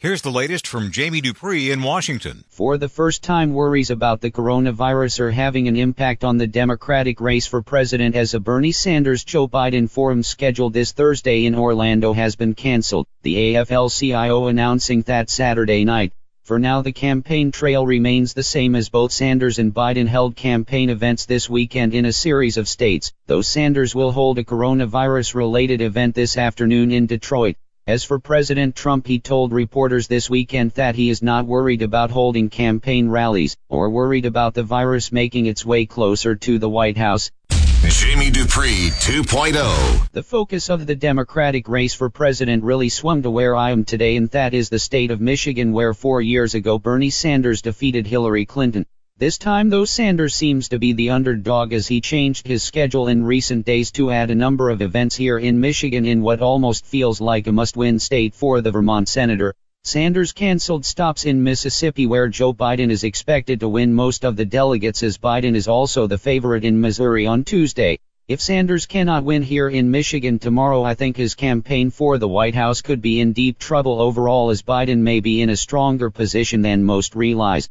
Here's the latest from Jamie Dupree in Washington. For the first time, worries about the coronavirus are having an impact on the Democratic race for president as a Bernie Sanders Joe Biden forum scheduled this Thursday in Orlando has been canceled. The AFL-CIO announcing that Saturday night. For now, the campaign trail remains the same as both Sanders and Biden held campaign events this weekend in a series of states, though Sanders will hold a coronavirus related event this afternoon in Detroit. As for President Trump, he told reporters this weekend that he is not worried about holding campaign rallies or worried about the virus making its way closer to the White House. Jamie Dupree 2.0. The focus of the Democratic race for president really swung to where I am today, and that is the state of Michigan, where four years ago Bernie Sanders defeated Hillary Clinton. This time, though, Sanders seems to be the underdog as he changed his schedule in recent days to add a number of events here in Michigan in what almost feels like a must-win state for the Vermont senator. Sanders canceled stops in Mississippi where Joe Biden is expected to win most of the delegates as Biden is also the favorite in Missouri on Tuesday. If Sanders cannot win here in Michigan tomorrow, I think his campaign for the White House could be in deep trouble overall as Biden may be in a stronger position than most realize.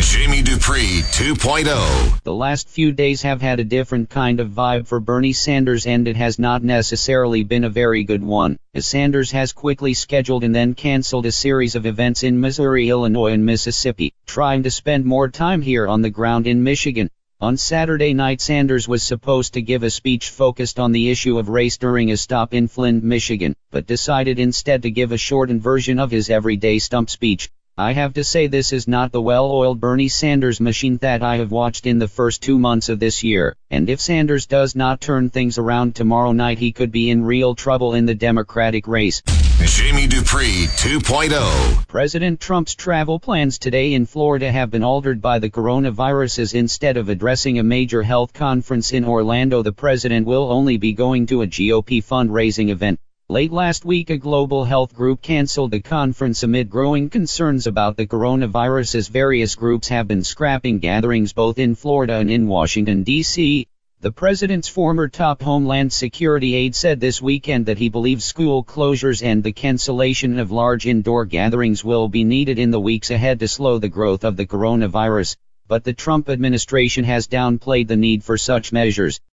Jamie Dupree 2.0. The last few days have had a different kind of vibe for Bernie Sanders and it has not necessarily been a very good one, as Sanders has quickly scheduled and then canceled a series of events in Missouri, Illinois and Mississippi, trying to spend more time here on the ground in Michigan. On Saturday night Sanders was supposed to give a speech focused on the issue of race during a stop in Flint, Michigan, but decided instead to give a shortened version of his everyday stump speech. I have to say this is not the well-oiled Bernie Sanders machine that I have watched in the first two months of this year, and if Sanders does not turn things around tomorrow night he could be in real trouble in the Democratic race. Jamie Dupree 2.0. President Trump's travel plans today in Florida have been altered by the coronavirus as instead of addressing a major health conference in Orlando the president will only be going to a GOP fundraising event. Late last week, a global health group canceled the conference amid growing concerns about the coronavirus as various groups have been scrapping gatherings both in Florida and in Washington, D.C. The president's former top Homeland Security aide said this weekend that he believes school closures and the cancellation of large indoor gatherings will be needed in the weeks ahead to slow the growth of the coronavirus but the Trump administration has downplayed the need for such measures.